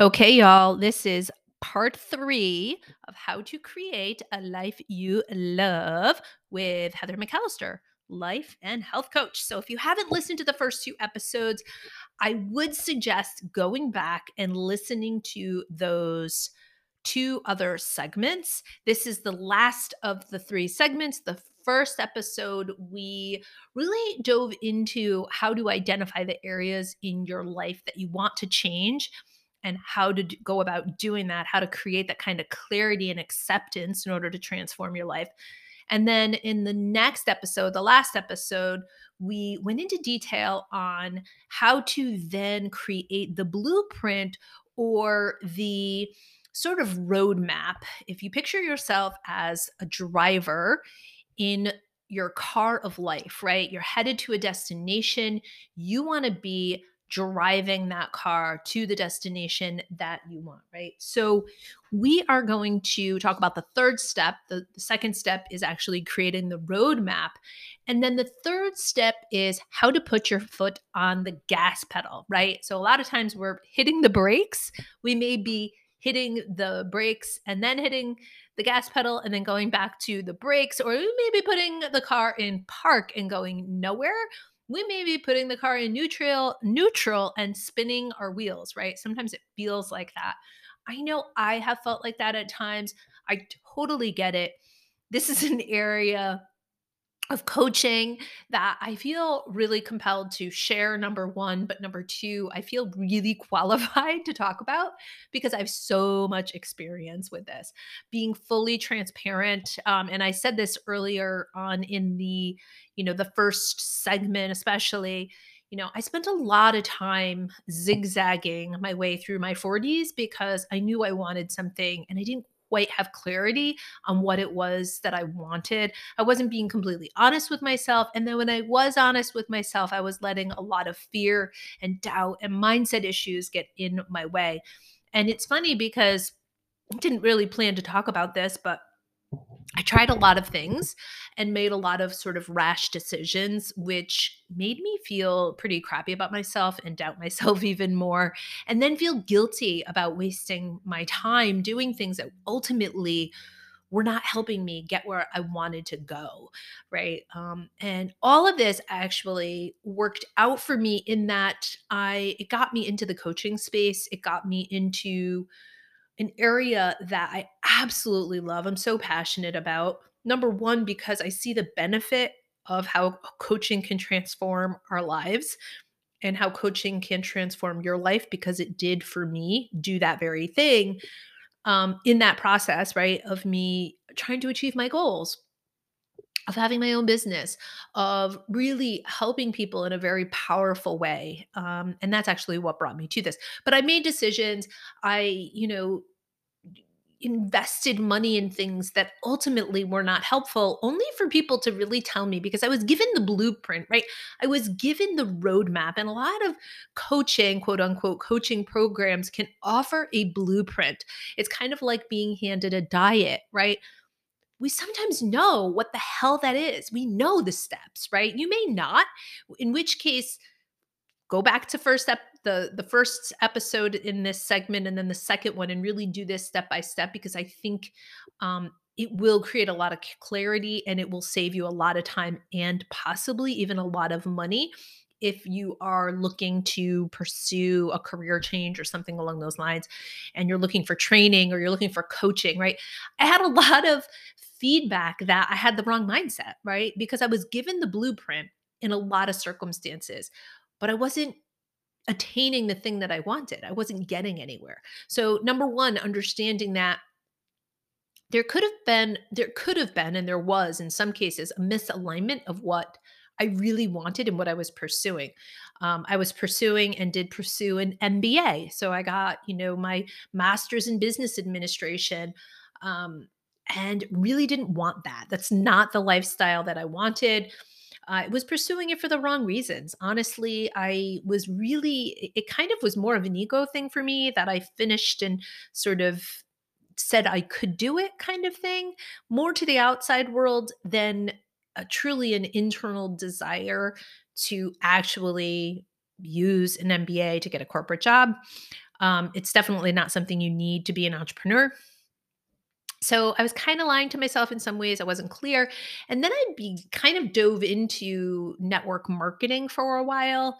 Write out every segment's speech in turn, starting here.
Okay, y'all, this is part three of how to create a life you love with Heather McAllister, life and health coach. So, if you haven't listened to the first two episodes, I would suggest going back and listening to those two other segments. This is the last of the three segments. The first episode, we really dove into how to identify the areas in your life that you want to change and how to do, go about doing that, how to create that kind of clarity and acceptance in order to transform your life. And then in the next episode, the last episode, we went into detail on how to then create the blueprint or the sort of roadmap. If you picture yourself as a driver in your car of life, right? You're headed to a destination. You want to be driving that car to the destination that you want, right? So, we are going to talk about the third step. The, the, second step is actually creating the roadmap. And then the third step is how to put your foot on the gas pedal, right? So, a lot of times we're hitting the brakes. We may be hitting the brakes and then hitting the gas pedal and then going back to the brakes, or we may be putting the car in park and going nowhere we may be putting the car in neutral neutral and spinning our wheels right? Sometimes it feels like that. I know i have felt like that at times. I totally get it. This is an area of coaching that I feel really compelled to share. Number one, but number two, I feel really qualified to talk about because I have so much experience with this. Being fully transparent, um, and I said this earlier on in the, you know, the first segment, especially. You know, I spent a lot of time zigzagging my way through my 40s because I knew I wanted something and I didn't quite have clarity on what it was that I wanted. I wasn't being completely honest with myself. And then when I was honest with myself, I was letting a lot of fear and doubt and mindset issues get in my way. And it's funny because I didn't really plan to talk about this, but I tried a lot of things and made a lot of sort of rash decisions, which made me feel pretty crappy about myself and doubt myself even more, and then feel guilty about wasting my time doing things that ultimately were not helping me get where I wanted to go. Right. Um, and all of this actually worked out for me in that I, it got me into the coaching space, it got me into an area that I absolutely love. I'm so passionate about. Number one, because I see the benefit of how coaching can transform our lives and how coaching can transform your life because it did for me do that very thing um, in that process, right? Of me trying to achieve my goals of having my own business, of really helping people in a very powerful way. Um, and that's actually what brought me to this. But I made decisions. I, you know, invested money in things that ultimately were not helpful only for people to really tell me because I was given the blueprint, right? I was given the roadmap, and a lot of coaching, quote unquote, coaching programs can offer a blueprint. It's kind of like being handed a diet, right? we sometimes know what the hell that is. We know the steps, right? You may not, in which case, go back to first step the the first episode in this segment and then the second one and really do this step by step because I think um, it will create a lot of clarity and it will save you a lot of time and possibly even a lot of money if you are looking to pursue a career change or something along those lines and you're looking for training or you're looking for coaching, right? I had a lot of feedback that I had the wrong mindset, right? Because I was given the blueprint in a lot of circumstances, but I wasn't attaining the thing that I wanted. I wasn't getting anywhere. So, number one, understanding that there could have been, there could have been, and there was in some cases, a misalignment of what I really wanted and what I was pursuing. Um, I was pursuing and did pursue an MBA. So I got, you know, my master's in business administration. Um, and really didn't want that. That's not the lifestyle that I wanted. I was pursuing it for the wrong reasons. Honestly, I was really, it kind of was more of an ego thing for me that I finished and sort of said I could do it kind of thing, more to the outside world than a, truly an internal desire to actually use an MBA to get a corporate job. Um, it's definitely not something you need to be an entrepreneur. So I was kind of lying to myself in some ways. I wasn't clear. And then I'd be kind of dove into network marketing for a while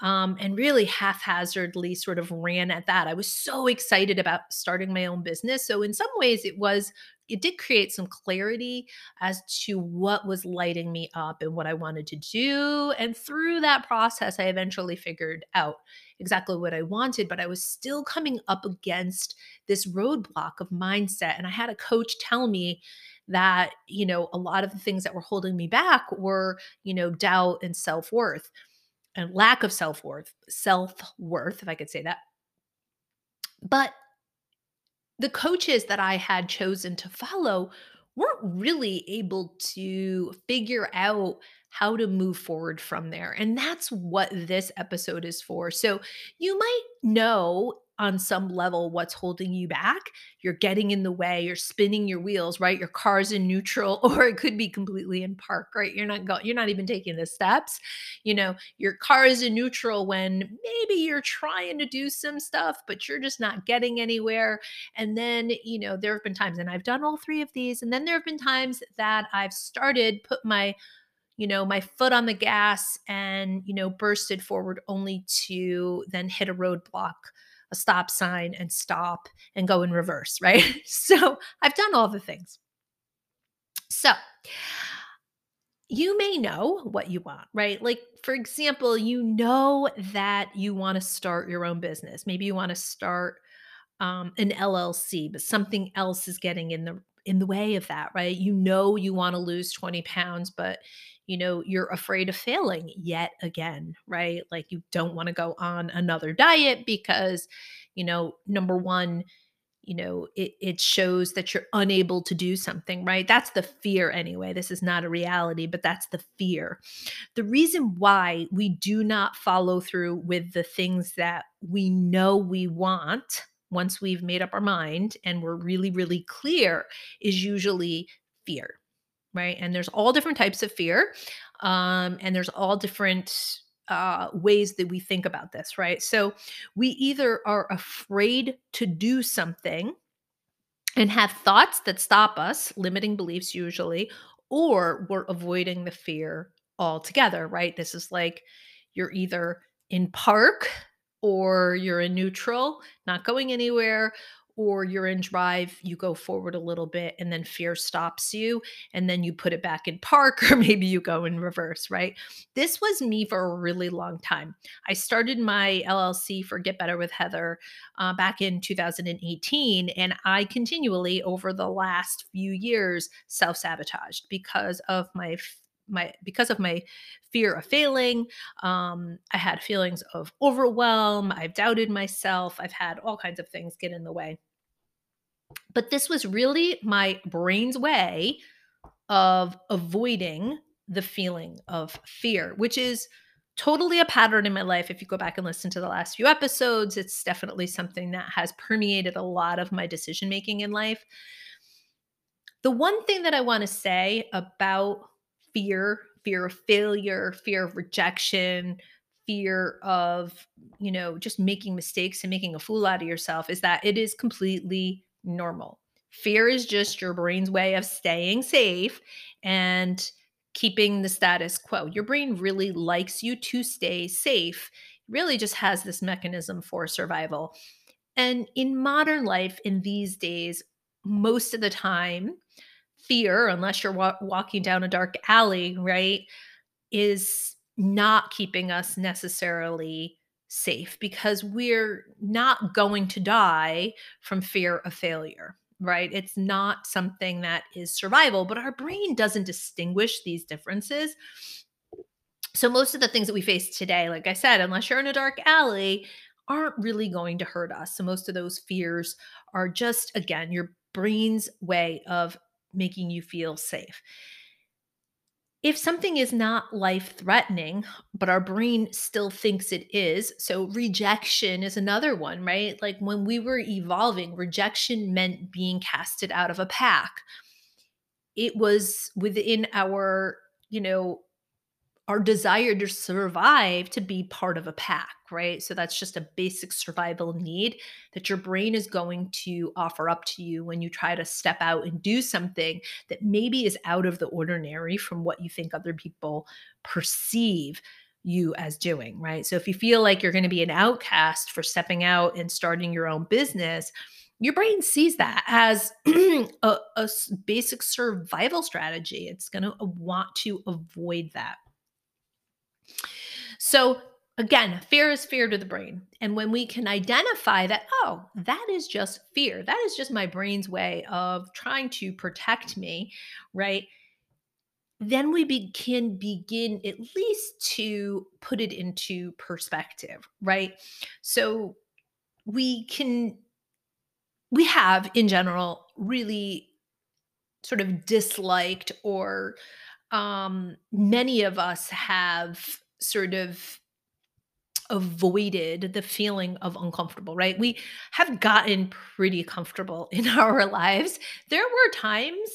um, and really haphazardly sort of ran at that. I was so excited about starting my own business. So in some ways it was it did create some clarity as to what was lighting me up and what I wanted to do. And through that process, I eventually figured out exactly what I wanted, but I was still coming up against this roadblock of mindset. And I had a coach tell me that, you know, a lot of the things that were holding me back were, you know, doubt and self worth and lack of self worth, self worth, if I could say that. But the coaches that I had chosen to follow weren't really able to figure out how to move forward from there. And that's what this episode is for. So you might know on some level what's holding you back. You're getting in the way, you're spinning your wheels, right? Your car's in neutral or it could be completely in park, right? You're not going you're not even taking the steps. You know, your car is in neutral when maybe you're trying to do some stuff but you're just not getting anywhere. And then, you know, there have been times and I've done all three of these and then there have been times that I've started put my you know, my foot on the gas and, you know, bursted forward only to then hit a roadblock a stop sign and stop and go in reverse, right? so I've done all the things. So you may know what you want, right? Like, for example, you know that you want to start your own business. Maybe you want to start um, an LLC, but something else is getting in the in the way of that, right? You know you want to lose 20 pounds, but you know, you're afraid of failing yet again, right? Like you don't want to go on another diet because, you know, number one, you know, it, it shows that you're unable to do something, right? That's the fear anyway. This is not a reality, but that's the fear. The reason why we do not follow through with the things that we know we want once we've made up our mind and we're really, really clear is usually fear right? And there's all different types of fear, um, and there's all different uh, ways that we think about this, right? So we either are afraid to do something and have thoughts that stop us, limiting beliefs usually, or we're avoiding the fear altogether, right? This is like you're either in park or you're in neutral, not going anywhere, or you're in drive, you go forward a little bit and then fear stops you and then you put it back in park or maybe you go in reverse, right? This was me for a really long time. I started my LLC for Get Better with Heather uh, back in 2018 and I continually over the last few years self-sabotaged because of my my because of my fear of failing um, i had feelings of overwhelm i've doubted myself i've had all kinds of things get in the way. But this was really my brain's way of avoiding the feeling of fear which is totally a pattern in my life. If you go back and listen to the last few episodes it's definitely something that has permeated a lot of my decision making in life. The one thing that i want to say about fear, fear of failure, fear of rejection, fear of, you know, just making mistakes and making a fool out of yourself is that it is completely normal. Fear is just your brain's way of staying safe and keeping the status quo. Your brain really likes you to stay safe. It really just has this mechanism for survival. And in modern life, in these days, most of the time, fear, unless you're wa- walking down a dark alley, right, is not keeping us necessarily safe because we're not going to die from fear of failure, right? It's not something that is survival, but our brain doesn't distinguish these differences. So, most of the things that we face today, like I said, unless you're in a dark alley, aren't really going to hurt us. So, most of those fears are just, again, your brain's way of making you feel safe. If something is not life threatening, but our brain still thinks it is, so rejection is another one, right? Like when we were evolving, rejection meant being casted out of a pack. It was within our, you know, our desire to survive to be part of a pack, right? So that's just a basic survival need that your brain is going to offer up to you when you try to step out and do something that maybe is out of the ordinary from what you think other people perceive you as doing, right? So if you feel like you're going to be an outcast for stepping out and starting your own business, your brain sees that as a, a basic survival strategy. It's going to want to avoid that. So, again, fear is fear to the brain. And when we can identify that, oh, that is just fear, that is just my brain's way of trying to protect me, right? Then we be, can begin at least to put it into perspective, right? So we can, we have in general really sort of disliked or um, many of us have sort of avoided the feeling of uncomfortable, right? We have gotten pretty comfortable in our lives. There were times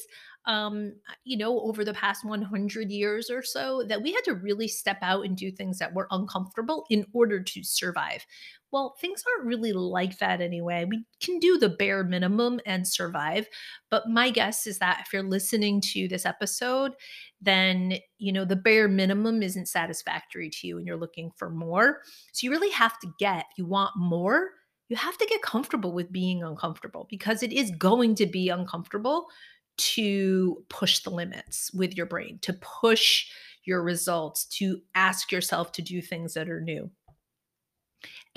um, you know, over the past 100 years or so, that we had to really step out and do things that were uncomfortable in order to survive. Well, things aren't really like that anyway. We can do the bare minimum and survive. But my guess is that if you're listening to this episode, then, you know, the bare minimum isn't satisfactory to you and you're looking for more. So you really have to get, you want more, you have to get comfortable with being uncomfortable because it is going to be uncomfortable to push the limits with your brain, to push your results, to ask yourself to do things that are new.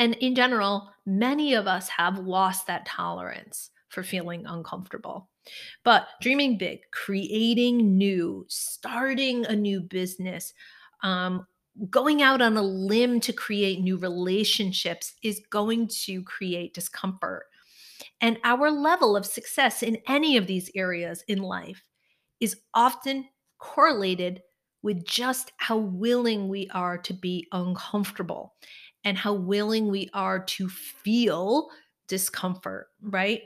And in general, many of us have lost that tolerance for feeling uncomfortable. But dreaming big, creating new, starting a new business, um, going out on a limb to create new relationships is going to create discomfort. And our level of success in any of these areas in life is often correlated with just how willing we are to be uncomfortable and how willing we are to feel discomfort, right?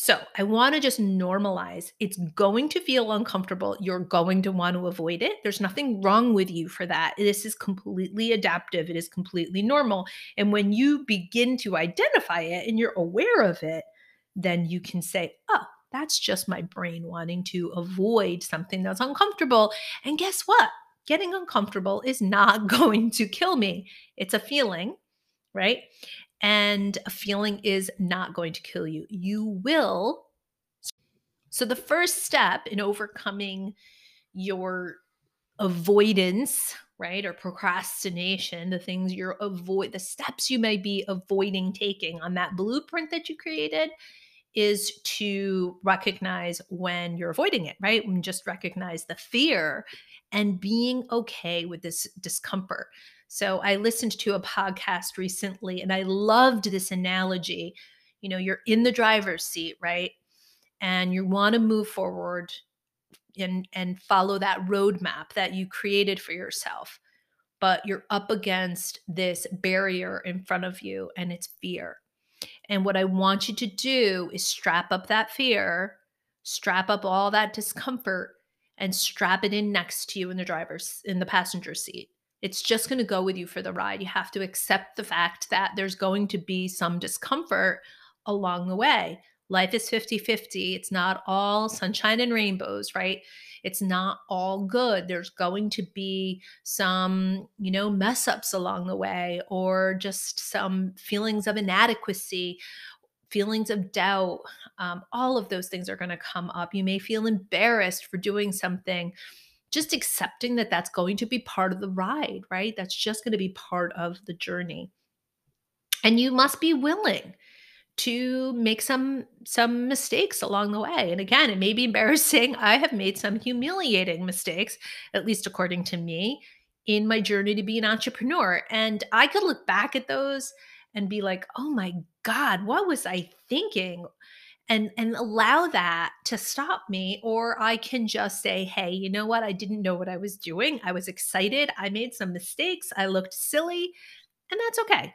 So I want to just normalize. It's going to feel uncomfortable. You're going to want to avoid it. There's nothing wrong with you for that. This is completely adaptive, it is completely normal. And when you begin to identify it and you're aware of it, then you can say, oh, that's just my brain wanting to avoid something that's uncomfortable. And guess what? Getting uncomfortable is not going to kill me. It's a feeling, right? And a feeling is not going to kill you. You will. So, the first step in overcoming your avoidance, right, or procrastination, the things you're avoid, the steps you may be avoiding taking on that blueprint that you created is to recognize when you're avoiding it, right? And just recognize the fear and being okay with this discomfort. So I listened to a podcast recently and I loved this analogy. You know, you're in the driver's seat, right? And you want to move forward and and follow that roadmap that you created for yourself. But you're up against this barrier in front of you and it's fear. And what I want you to do is strap up that fear, strap up all that discomfort and strap it in next to you in the driver's in the passenger seat it's just going to go with you for the ride. You have to accept the fact that there's going to be some discomfort along the way. Life is 50 50. It's not all sunshine and rainbows, right? It's not all good. There's going to be some, you know, mess ups along the way or just some feelings of inadequacy, feelings of doubt. Um, all of those things are going to come up. You may feel embarrassed for doing something just accepting that that's going to be part of the ride, right? That's just going to be part of the journey. And you must be willing to make some some mistakes along the way. And again, it may be embarrassing. I have made some humiliating mistakes, at least according to me, in my journey to be an entrepreneur. And I could look back at those and be like, "Oh my god, what was I thinking?" and and allow that to stop me or i can just say hey you know what i didn't know what i was doing i was excited i made some mistakes i looked silly and that's okay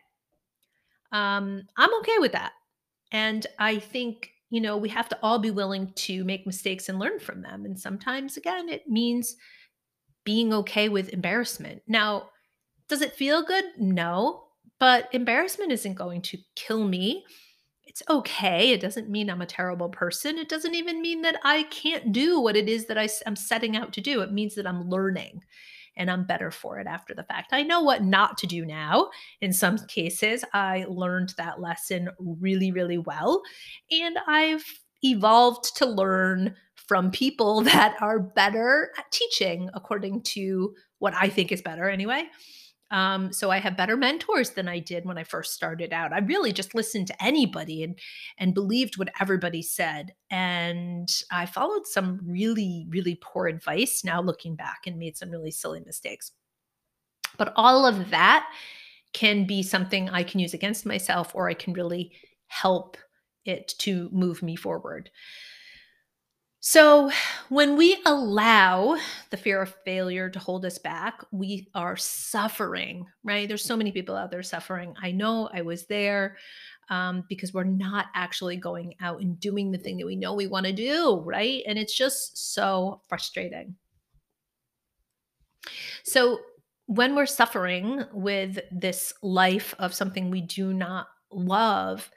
um i'm okay with that and i think you know we have to all be willing to make mistakes and learn from them and sometimes again it means being okay with embarrassment. Now, does it feel good? No, but embarrassment isn't going to kill me. It's okay. It doesn't mean I'm a terrible person. It doesn't even mean that I can't do what it is that I, am setting out to do. It means that I'm learning and I'm better for it after the fact. I know what not to do now. In some cases, I learned that lesson really, really well. And I've evolved to learn from people that are better at teaching according to what I think is better anyway. Um, so I have better mentors than I did when I first started out. I really just listened to anybody and and believed what everybody said. And I followed some really, really poor advice now looking back and made some really silly mistakes. But all of that can be something I can use against myself or I can really help it to move me forward. So, when we allow the fear of failure to hold us back, we are suffering, right? There's so many people out there suffering. I know I was there um, because we're not actually going out and doing the thing that we know we want to do, right? And it's just so frustrating. So, when we're suffering with this life of something we do not love,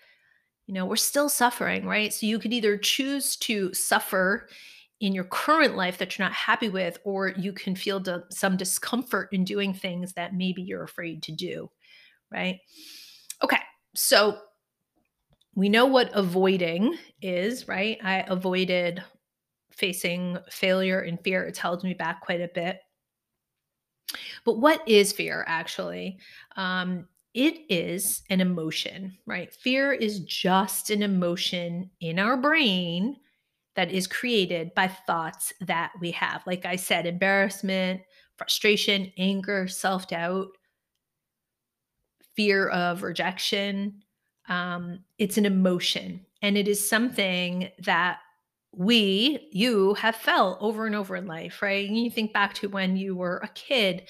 you know, we're still suffering, right? So you could either choose to suffer in your current life that you're not happy with, or you can feel d- some discomfort in doing things that maybe you're afraid to do, right? Okay, so we know what avoiding is, right? I avoided facing failure and fear. It's held me back quite a bit. But what is fear actually? Um, it is an emotion, right? Fear is just an emotion in our brain that is created by thoughts that we have. Like I said, embarrassment, frustration, anger, self doubt, fear of rejection. Um, it's an emotion, and it is something that we, you, have felt over and over in life, right? And you think back to when you were a kid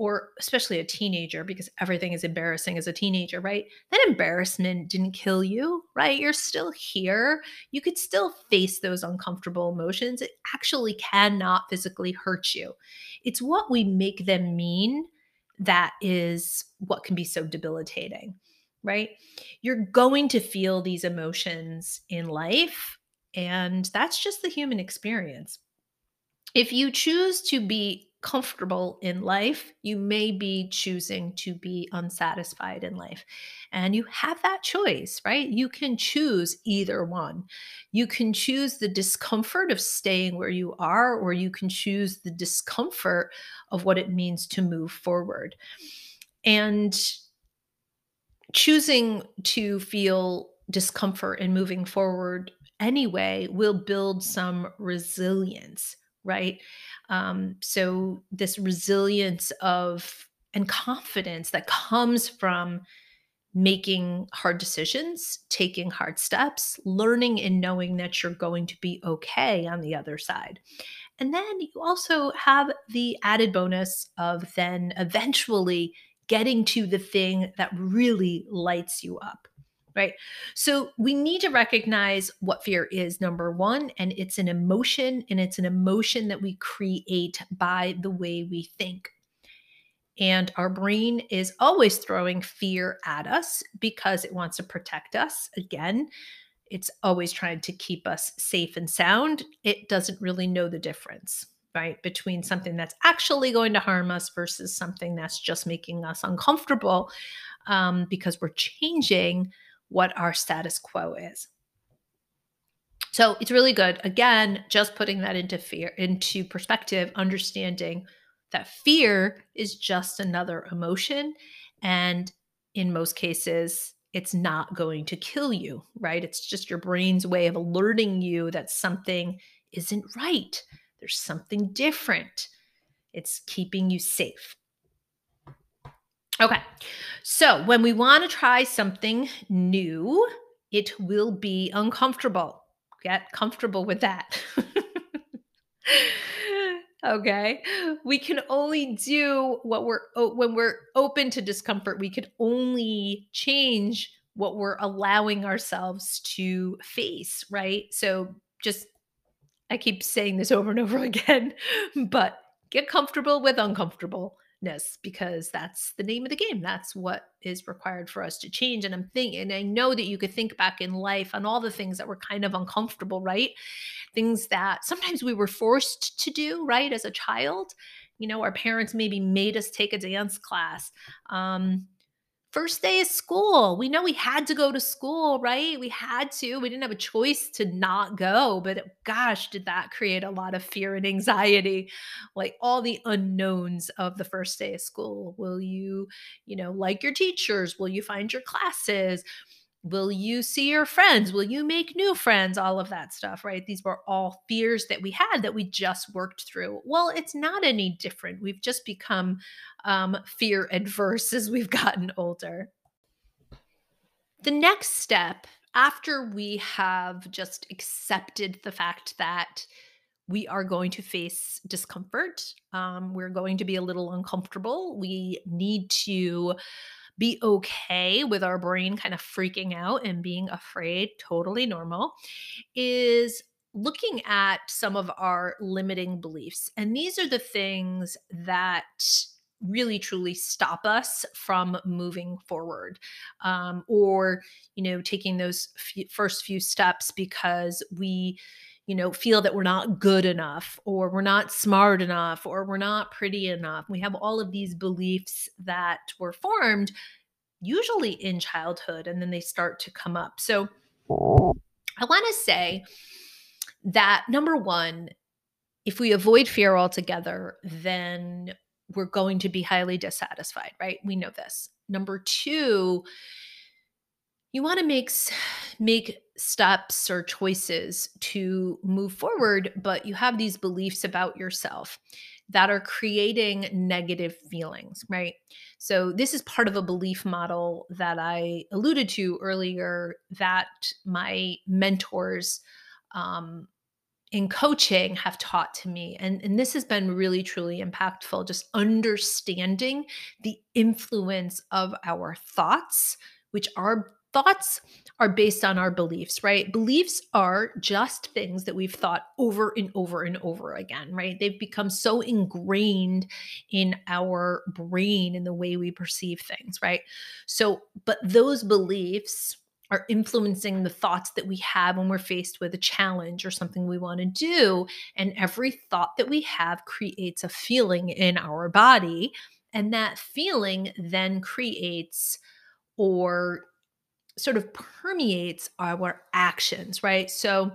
or especially a teenager because everything is embarrassing as a teenager, right? That embarrassment didn't kill you, right? You're still here. You could still face those uncomfortable emotions. It actually cannot physically hurt you. It's what we make them mean that is what can be so debilitating, right? You're going to feel these emotions in life, and that's just the human experience. If you choose to be comfortable in life, you may be choosing to be unsatisfied in life. And you have that choice, right? You can choose either one. You can choose the discomfort of staying where you are, or you can choose the discomfort of what it means to move forward. And choosing to feel discomfort and moving forward anyway will build some resilience, right? Um, so this resilience of and confidence that comes from making hard decisions, taking hard steps, learning and knowing that you're going to be okay on the other side. And then you also have the added bonus of then eventually getting to the thing that really lights you up right? So we need to recognize what fear is, number one, and it's an emotion, and it's an emotion that we create by the way we think. And our brain is always throwing fear at us because it wants to protect us. Again, it's always trying to keep us safe and sound. It doesn't really know the difference, right? Between something that's actually going to harm us versus something that's just making us uncomfortable um, because we're changing what our status quo is. So it's really good. Again, just putting that into fear, into perspective, understanding that fear is just another emotion. And in most cases, it's not going to kill you, right? It's just your brain's way of alerting you that something isn't right. There's something different. It's keeping you safe. Okay. So when we want to try something new, it will be uncomfortable. Get comfortable with that. okay. We can only do what we're when we're open to discomfort, we can only change what we're allowing ourselves to face, right? So just I keep saying this over and over again, but get comfortable with uncomfortableness because that's the name of the game. That's what is required for us to change. And I'm thinking, and I know that you could think back in life on all the things that were kind of uncomfortable, right? Things that sometimes we were forced to do, right, as a child. You know, our parents maybe made us take a dance class. Um, First day of school. We know we had to go to school, right? We had to. We didn't have a choice to not go, but gosh, did that create a lot of fear and anxiety. Like all the unknowns of the first day of school. Will you, you know, like your teachers? Will you find your classes? Will you see your friends? Will you make new friends? All of that stuff, right? These were all fears that we had that we just worked through. Well, it's not any different. We've just become um, fear adverse as we've gotten older. The next step, after we have just accepted the fact that we are going to face discomfort, um, we're going to be a little uncomfortable, we need to be okay with our brain kind of freaking out and being afraid, totally normal, is looking at some of our limiting beliefs. And these are the things that really truly stop us from moving forward um, or you know taking those first few steps because we you know feel that we're not good enough or we're not smart enough or we're not pretty enough we have all of these beliefs that were formed usually in childhood and then they start to come up so i want to say that number one if we avoid fear altogether then we're going to be highly dissatisfied, right? We know this. Number two, you want to make make steps or choices to move forward, but you have these beliefs about yourself that are creating negative feelings, right? So this is part of a belief model that I alluded to earlier that my mentors um, in coaching have taught to me and, and this has been really truly impactful just understanding the influence of our thoughts which our thoughts are based on our beliefs right beliefs are just things that we've thought over and over and over again right they've become so ingrained in our brain in the way we perceive things right so but those beliefs are influencing the thoughts that we have when we're faced with a challenge or something we want to do. And every thought that we have creates a feeling in our body. And that feeling then creates or sort of permeates our actions, right? So,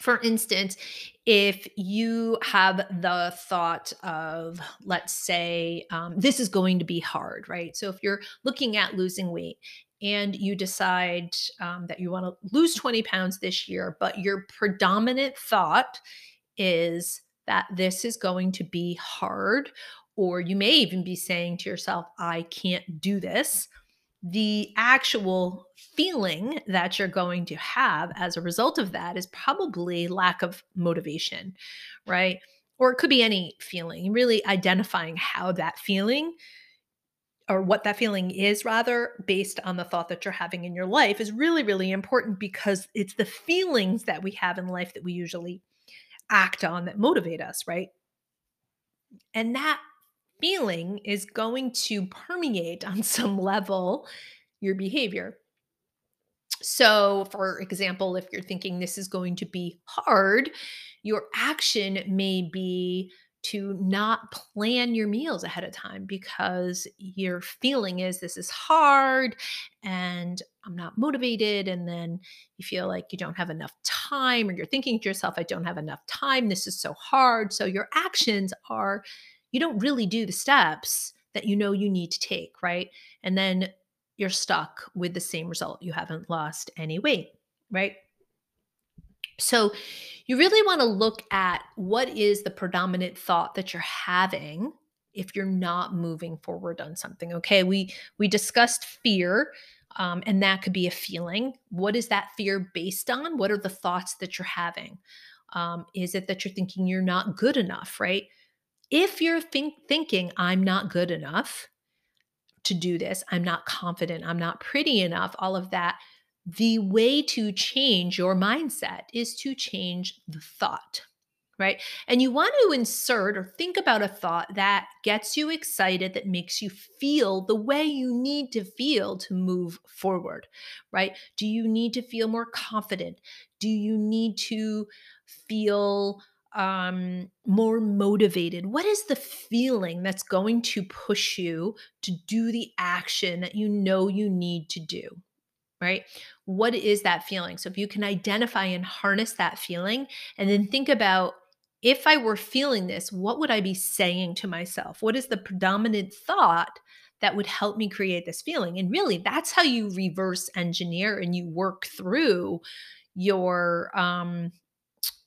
for instance, if you have the thought of, let's say, um, this is going to be hard, right? So, if you're looking at losing weight and you decide um, that you want to lose 20 pounds this year, but your predominant thought is that this is going to be hard, or you may even be saying to yourself, I can't do this. The actual feeling that you're going to have as a result of that is probably lack of motivation, right? Or it could be any feeling, really identifying how that feeling or what that feeling is rather based on the thought that you're having in your life is really really important because it's the feelings that we have in life that we usually act on that motivate us right and that feeling is going to permeate on some level your behavior so for example if you're thinking this is going to be hard your action may be to not plan your meals ahead of time because your feeling is this is hard and I'm not motivated. And then you feel like you don't have enough time, or you're thinking to yourself, I don't have enough time. This is so hard. So your actions are, you don't really do the steps that you know you need to take, right? And then you're stuck with the same result. You haven't lost any weight, right? So you really want to look at what is the predominant thought that you're having if you're not moving forward on something. Okay, we we discussed fear. Um, and that could be a feeling. What is that fear based on? What are the thoughts that you're having? Um, is it that you're thinking you're not good enough, right? If you're think, thinking, I'm not good enough to do this, I'm not confident, I'm not pretty enough, all of that, the way to change your mindset is to change the thought, right? And you want to insert or think about a thought that gets you excited, that makes you feel the way you need to feel to move forward, right? Do you need to feel more confident? Do you need to feel um more motivated what is the feeling that's going to push you to do the action that you know you need to do right? What is that feeling? So if you can identify and harness that feeling and then think about if I were feeling this, what would I be saying to myself? What is the predominant thought that would help me create this feeling? And really, that's how you reverse engineer and you work through your um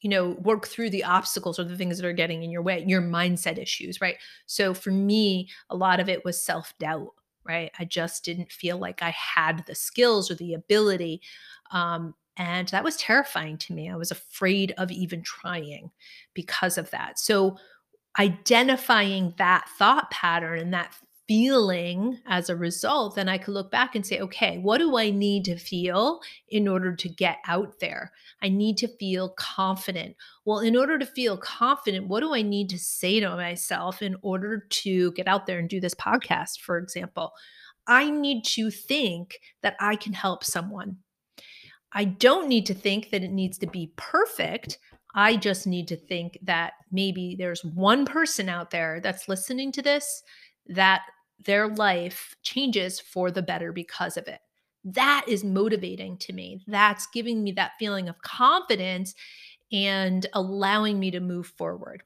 you know work through the obstacles or the things that are getting in your way your mindset issues right so for me a lot of it was self-doubt right? I just didn't feel like I had the skills or the ability. Um, and that was terrifying to me. I was afraid of even trying because of that. So, identifying that thought pattern and that feeling as a result, then I could look back and say, okay, what do I need to feel in order to get out there? I need to feel confident. Well, in order to feel confident, what do I need to say to myself in order to get out there and do this podcast, for example? I need to think that I can help someone. I don't need to think that it needs to be perfect. I just need to think that maybe there's one person out there that's listening to this that their life changes for the better because of it. That is motivating to me. That's giving me that feeling of confidence and allowing me to move forward.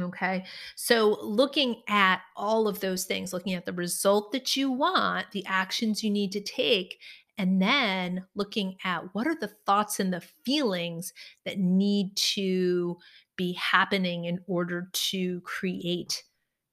Okay. So, looking at all of those things, looking at the result that you want, the actions you need to take, and then looking at what are the thoughts and the feelings that need to be happening in order to create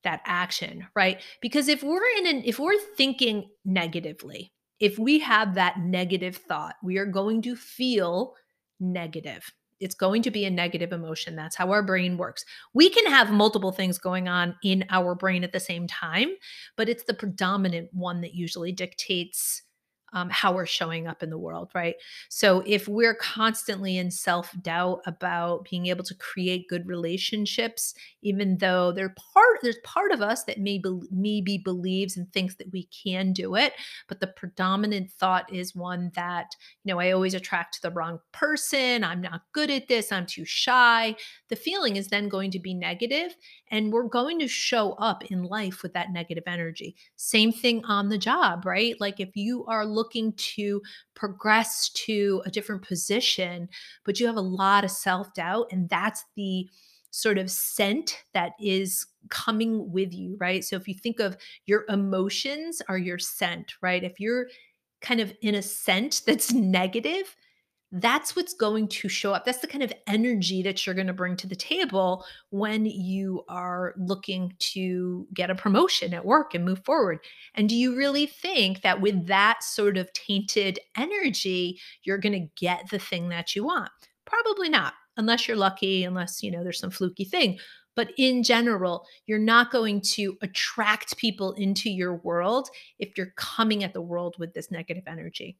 that action, right? Because if we're in an if we're thinking negatively, if we have that negative thought, we are going to feel negative. It's going to be a negative emotion. That's how our brain works. We can have multiple things going on in our brain at the same time, but it's the predominant one that usually dictates um, how we're showing up in the world, right? So if we're constantly in self doubt about being able to create good relationships, even though part, there's part of us that maybe maybe believes and thinks that we can do it, but the predominant thought is one that you know I always attract the wrong person. I'm not good at this. I'm too shy. The feeling is then going to be negative, and we're going to show up in life with that negative energy. Same thing on the job, right? Like if you are looking to progress to a different position, but you have a lot of self doubt, and that's the sort of scent that is coming with you, right? So if you think of your emotions are your scent, right? If you're kind of in a scent that's negative, that's what's going to show up. That's the kind of energy that you're going to bring to the table when you are looking to get a promotion at work and move forward. And do you really think that with that sort of tainted energy, you're going to get the thing that you want? Probably not, unless you're lucky, unless, you know, there's some fluky thing. But in general, you're not going to attract people into your world if you're coming at the world with this negative energy.